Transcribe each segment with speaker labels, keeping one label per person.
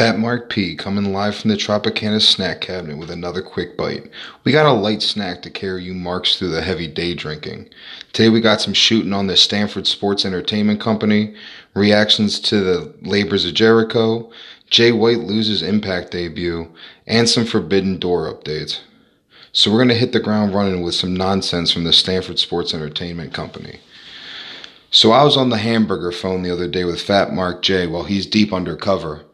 Speaker 1: Fat Mark P coming live from the Tropicana snack cabinet with another quick bite. We got a light snack to carry you marks through the heavy day drinking. Today we got some shooting on the Stamford Sports Entertainment Company, reactions to the Labors of Jericho, Jay White loses Impact debut, and some Forbidden Door updates. So we're going to hit the ground running with some nonsense from the Stamford Sports Entertainment Company. So I was on the hamburger phone the other day with Fat Mark J while he's deep undercover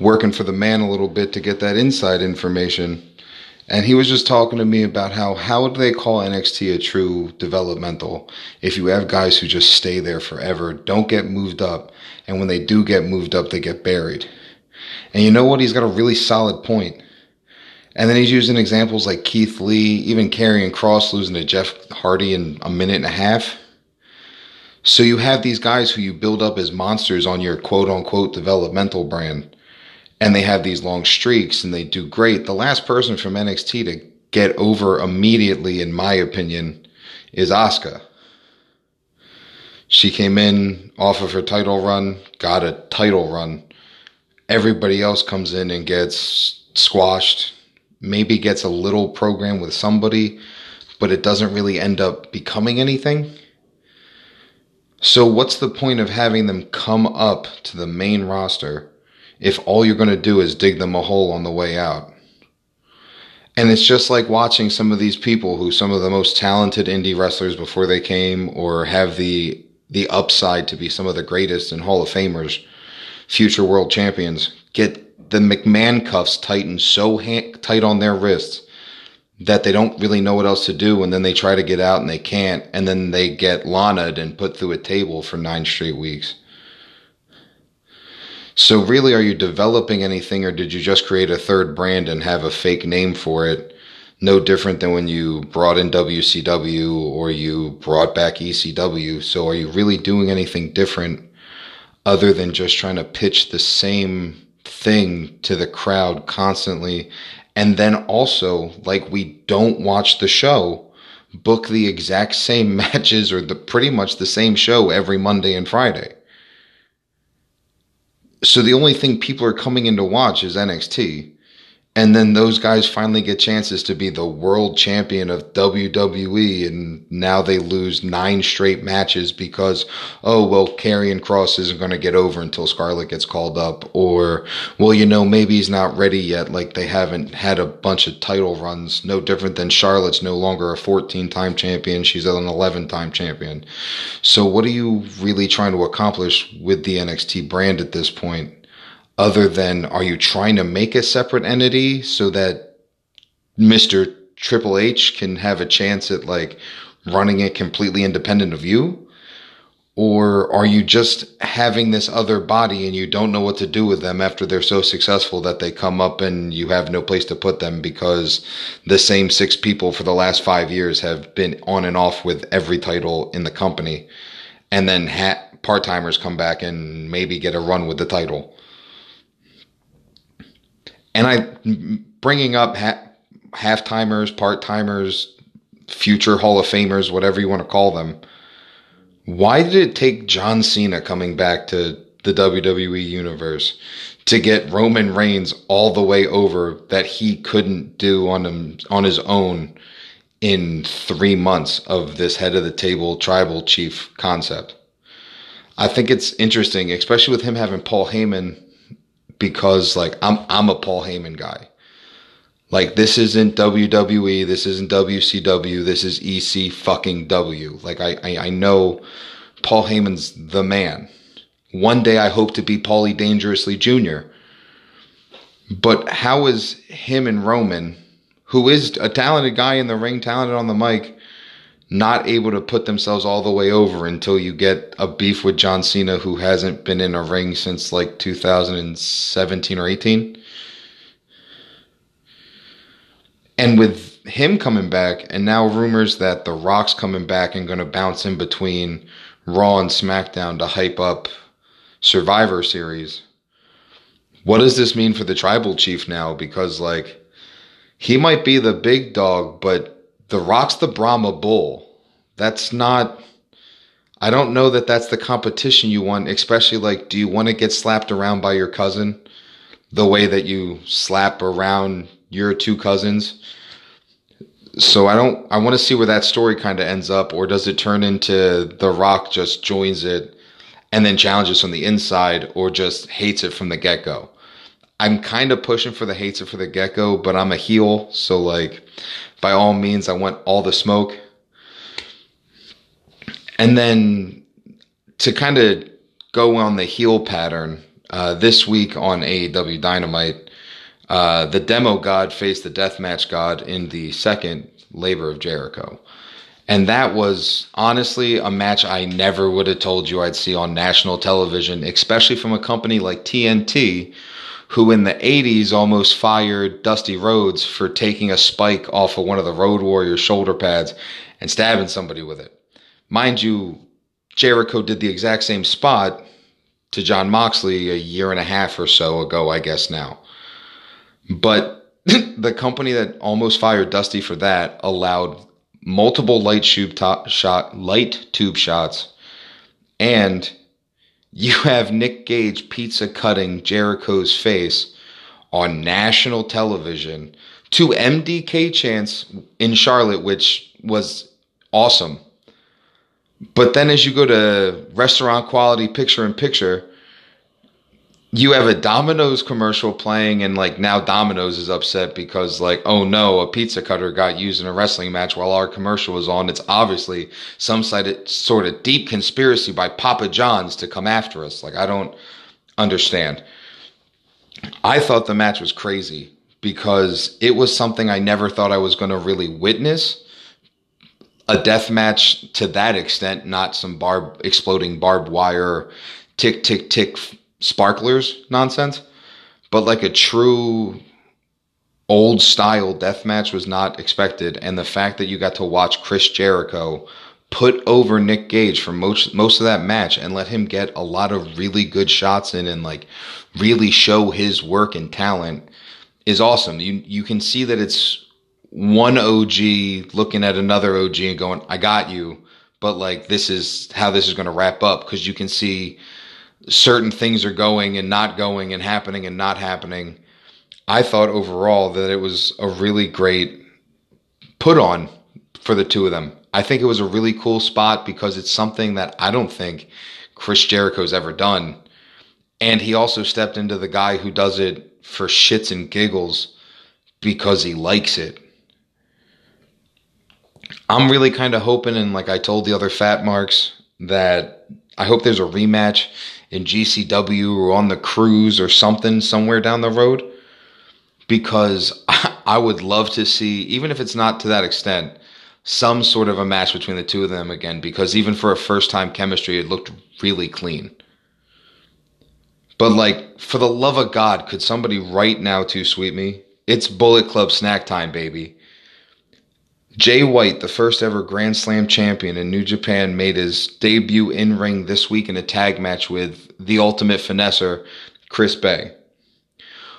Speaker 1: working for the man a little bit to get that inside information. And he was just talking to me about how how do they call NXT a true developmental if you have guys who just stay there forever, don't get moved up, and when they do get moved up, they get buried. And you know what? He's got a really solid point. And then he's using examples like Keith Lee, even Karrion Kross losing to Jeff Hardy in a minute and a half. So you have these guys who you build up as monsters on your quote unquote developmental brand and they have these long streaks and they do great. The last person from NXT to get over immediately, in my opinion, is Asuka. She came in off of her title run, got a title run. Everybody else comes in and gets squashed, maybe gets a little program with somebody, but it doesn't really end up becoming anything. So, what's the point of having them come up to the main roster? If all you're going to do is dig them a hole on the way out. And it's just like watching some of these people who some of the most talented indie wrestlers before they came or have the the upside to be some of the greatest and Hall of Famers, future world champions, get the McMahon cuffs tightened so tight on their wrists that they don't really know what else to do and then they try to get out and they can't and then they get Lana'd and put through a table for 9 straight weeks. So really, are you developing anything, or did you just create a third brand and have a fake name for it? No different than when you brought in WCW or you brought back ECW. So are you really doing anything different other than just trying to pitch the same thing to the crowd constantly? And then also, like we don't watch the show, book the exact same matches or the pretty much the same show every Monday and Friday. So the only thing people are coming in to watch is NXT. And then those guys finally get chances to be the world champion of WWE, and now they lose nine straight matches because, oh, well, Karrion Kross isn't going to get over until Scarlett gets called up, or, well, you know, maybe he's not ready yet. Like they haven't had a bunch of title runs, no different than Charlotte's no longer a 14 time champion, she's an 11 time champion. So, what are you really trying to accomplish with the NXT brand at this point? Other than are you trying to make a separate entity so that Mr. Triple H can have a chance at like running it completely independent of you? Or are you just having this other body and you don't know what to do with them after they're so successful that they come up and you have no place to put them because the same six people for the last five years have been on and off with every title in the company? And then ha- part timers come back and maybe get a run with the title and I bringing up ha- half timers, part timers, future Hall of Famers, whatever you want to call them. Why did it take John Cena coming back to the WWE universe to get Roman Reigns all the way over that he couldn't do on him on his own in three months of this head of the table tribal chief concept? I think it's interesting, especially with him having Paul Heyman because like I'm I'm a Paul Heyman guy. Like this isn't WWE, this isn't WCW, this is EC fucking W. Like I, I, I know Paul Heyman's the man. One day I hope to be Paulie Dangerously Jr. But how is him and Roman, who is a talented guy in the ring, talented on the mic, not able to put themselves all the way over until you get a beef with John Cena who hasn't been in a ring since like 2017 or 18. And with him coming back, and now rumors that The Rock's coming back and going to bounce in between Raw and SmackDown to hype up Survivor Series. What does this mean for the tribal chief now? Because, like, he might be the big dog, but the Rock's the Brahma Bull. That's not. I don't know that that's the competition you want, especially like, do you want to get slapped around by your cousin? the way that you slap around your two cousins. So I don't I want to see where that story kind of ends up or does it turn into The Rock just joins it and then challenges from the inside or just hates it from the get-go. I'm kind of pushing for the hates it for the get-go, but I'm a heel, so like by all means I want all the smoke. And then to kind of go on the heel pattern, uh, this week on AEW Dynamite, uh, the demo god faced the deathmatch god in the second labor of Jericho. And that was honestly a match I never would have told you I'd see on national television, especially from a company like TNT, who in the 80s almost fired Dusty Rhodes for taking a spike off of one of the Road Warriors shoulder pads and stabbing somebody with it. Mind you, Jericho did the exact same spot to Jon Moxley a year and a half or so ago, I guess now. But the company that almost fired Dusty for that allowed multiple light tube shot light tube shots and you have Nick Gage pizza cutting Jericho's face on national television to MDK chants in Charlotte, which was awesome. But then as you go to restaurant quality picture in picture, you have a Domino's commercial playing, and like now Domino's is upset because like, oh no, a pizza cutter got used in a wrestling match while our commercial was on. It's obviously some sort of deep conspiracy by Papa John's to come after us. Like I don't understand. I thought the match was crazy because it was something I never thought I was going to really witness a death match to that extent, not some barb exploding barbed wire, tick tick tick sparklers nonsense, but like a true old style death match was not expected. And the fact that you got to watch Chris Jericho put over Nick Gage for most most of that match and let him get a lot of really good shots in and like really show his work and talent is awesome. You you can see that it's one OG looking at another OG and going, I got you. But like, this is how this is going to wrap up because you can see certain things are going and not going and happening and not happening. I thought overall that it was a really great put on for the two of them. I think it was a really cool spot because it's something that I don't think Chris Jericho's ever done. And he also stepped into the guy who does it for shits and giggles because he likes it. I'm really kind of hoping, and like I told the other fat marks, that I hope there's a rematch in GCW or on the cruise or something somewhere down the road because I would love to see, even if it's not to that extent, some sort of a match between the two of them again because even for a first time chemistry, it looked really clean. But like, for the love of God, could somebody right now to sweet me? It's Bullet Club snack time, baby. Jay White, the first ever Grand Slam champion in New Japan, made his debut in ring this week in a tag match with the ultimate finesser, Chris Bey,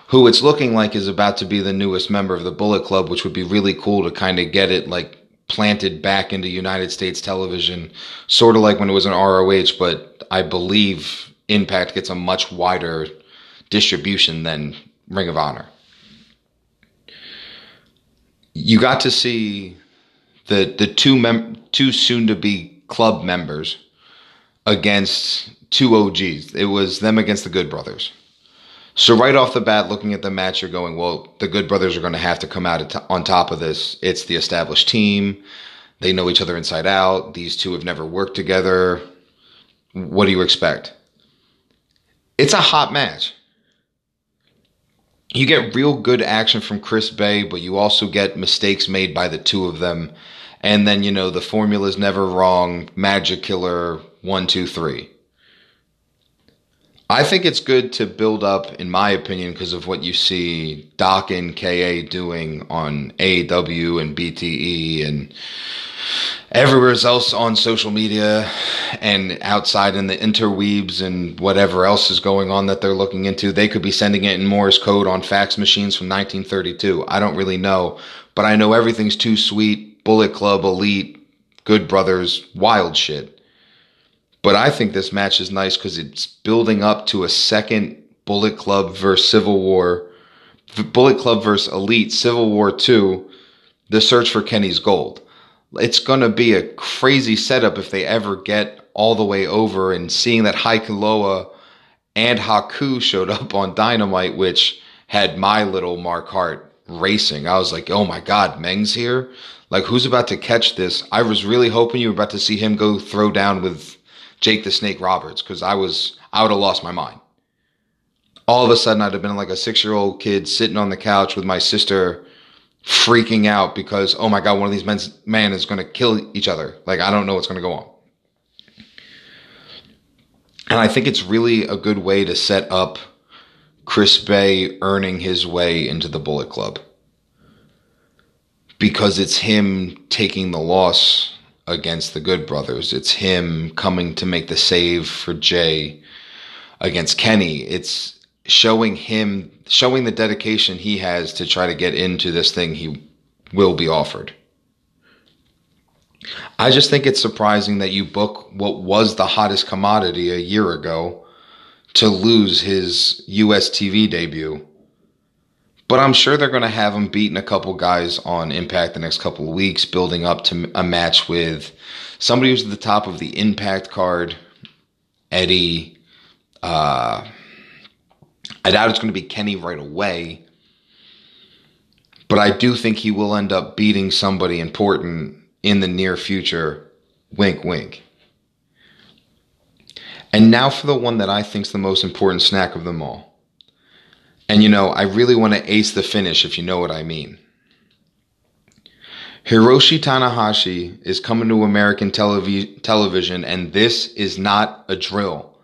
Speaker 1: who it's looking like is about to be the newest member of the Bullet Club, which would be really cool to kind of get it like planted back into United States television, sort of like when it was an ROH, but I believe Impact gets a much wider distribution than Ring of Honor. You got to see the the two mem- two soon to be club members against two OGs. It was them against the Good Brothers. So right off the bat, looking at the match, you're going, well, the Good Brothers are going to have to come out on top of this. It's the established team. They know each other inside out. These two have never worked together. What do you expect? It's a hot match you get real good action from Chris Bey, but you also get mistakes made by the two of them. And then, you know, the formula is never wrong. Magic Killer, one, two, three. I think it's good to build up, in my opinion, because of what you see Doc and KA doing on AEW and BTE and everywhere else on social media and outside in the interweebs and whatever else is going on that they're looking into. They could be sending it in Morse code on fax machines from 1932. I don't really know, but I know everything's too sweet. Bullet Club, Elite, Good Brothers, wild shit. But I think this match is nice because it's building up to a second Bullet Club versus Civil War, Bullet Club versus Elite, Civil War 2, The Search for Kenny's Gold. It's going to be a crazy setup if they ever get all the way over and seeing that Hikuleo and Haku showed up on Dynamite, which had my little Mark Hart racing. I was like, oh my God, Meng's here? Like, who's about to catch this? I was really hoping you were about to see him go throw down with Jake the Snake Roberts because I was, I would have lost my mind. All of a sudden, I'd have been like a six year old kid sitting on the couch with my sister freaking out because, oh my God, one of these men's man is going to kill each other. Like, I don't know what's going to go on. And I think it's really a good way to set up Chris Bey earning his way into the Bullet Club. Because it's him taking the loss against the Good Brothers. It's him coming to make the save for Jay against Kenny. It's showing him, showing the dedication he has to try to get into this thing he will be offered. I just think it's surprising that you book what was the hottest commodity a year ago to lose his US TV debut. But I'm sure they're going to have him beating a couple guys on Impact the next couple of weeks, building up to a match with somebody who's at the top of the Impact card, Eddie. Uh, I doubt it's going to be Kenny right away. But I do think he will end up beating somebody important in the near future. Wink, wink. And now for the one that I think is the most important snack of them all. And you know, I really want to ace the finish if you know what I mean. Hiroshi Tanahashi is coming to American televi- television, and this is not a drill.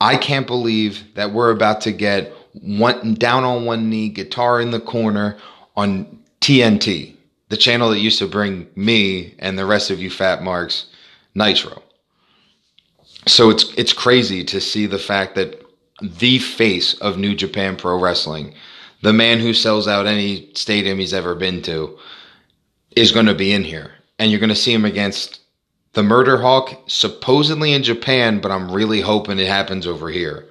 Speaker 1: I can't believe that we're about to get one down on one knee, guitar in the corner on TNT, the channel that used to bring me and the rest of you fat marks Nitro. So it's it's crazy to see the fact that the face of New Japan Pro Wrestling, the man who sells out any stadium he's ever been to, is going to be in here, and you're going to see him against the Murder Hawk, supposedly in Japan, but I'm really hoping it happens over here.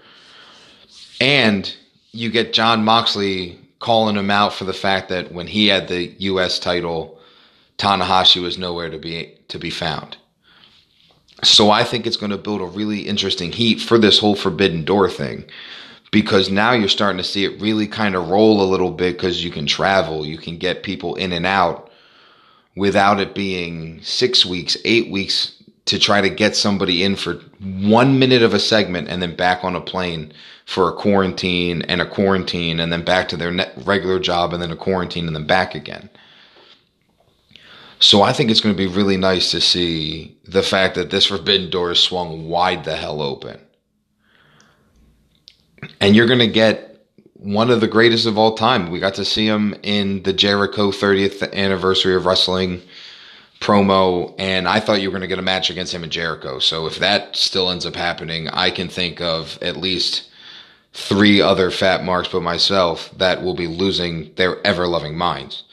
Speaker 1: And you get Jon Moxley calling him out for the fact that when he had the U.S. title, Tanahashi was nowhere to be to be found. So I think it's going to build a really interesting heat for this whole Forbidden Door thing because now you're starting to see it really kind of roll a little bit because you can travel, you can get people in and out without it being six weeks, eight weeks to try to get somebody in for one minute of a segment and then back on a plane for a quarantine and a quarantine and then back to their regular job and then a quarantine and then back again. So I think it's going to be really nice to see the fact that this forbidden door is swung wide the hell open. And you're going to get one of the greatest of all time. We got to see him in the Jericho 30th anniversary of wrestling promo, and I thought you were going to get a match against him in Jericho. So if that still ends up happening, I can think of at least three other fat marks but myself that will be losing their ever loving minds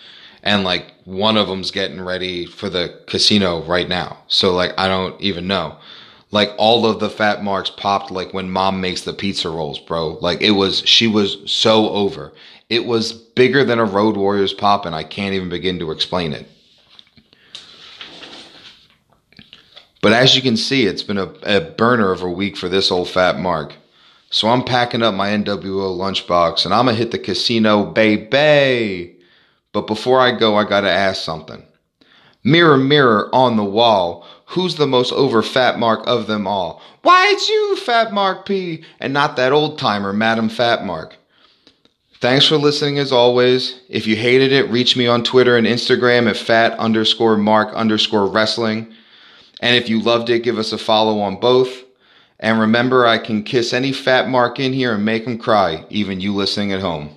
Speaker 1: and like one of them's getting ready for the casino right now. So like I don't even know. Like all of the fat marks popped like when mom makes the pizza rolls, bro. Like it was she was so over. It was bigger than a Road Warriors pop and I can't even begin to explain it. But as you can see, it's been a, a burner of a week for this old fat mark. So I'm packing up my NWO lunchbox and I'm gonna hit the casino, baby. But before I go, I gotta ask something. Mirror, mirror on the wall, who's the most over fat mark of them all? Why, it's you, Fat Mark P, and not that old timer, Madam Fat Mark. Thanks for listening as always. If you hated it, reach me on Twitter and Instagram at fat underscore mark underscore wrestling. And if you loved it, give us a follow on both. And remember, I can kiss any fat mark in here and make them cry, even you listening at home.